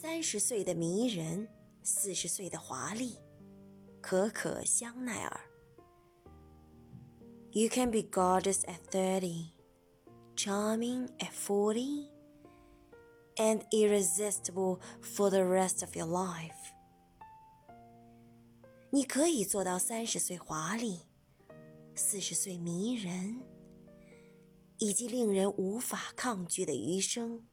三十岁的迷人四十岁的华丽可可香奈儿 you can be gorgeous at thirty charming at forty and irresistible for the rest of your life 你可以做到三十岁华丽四十岁迷人以及令人无法抗拒的余生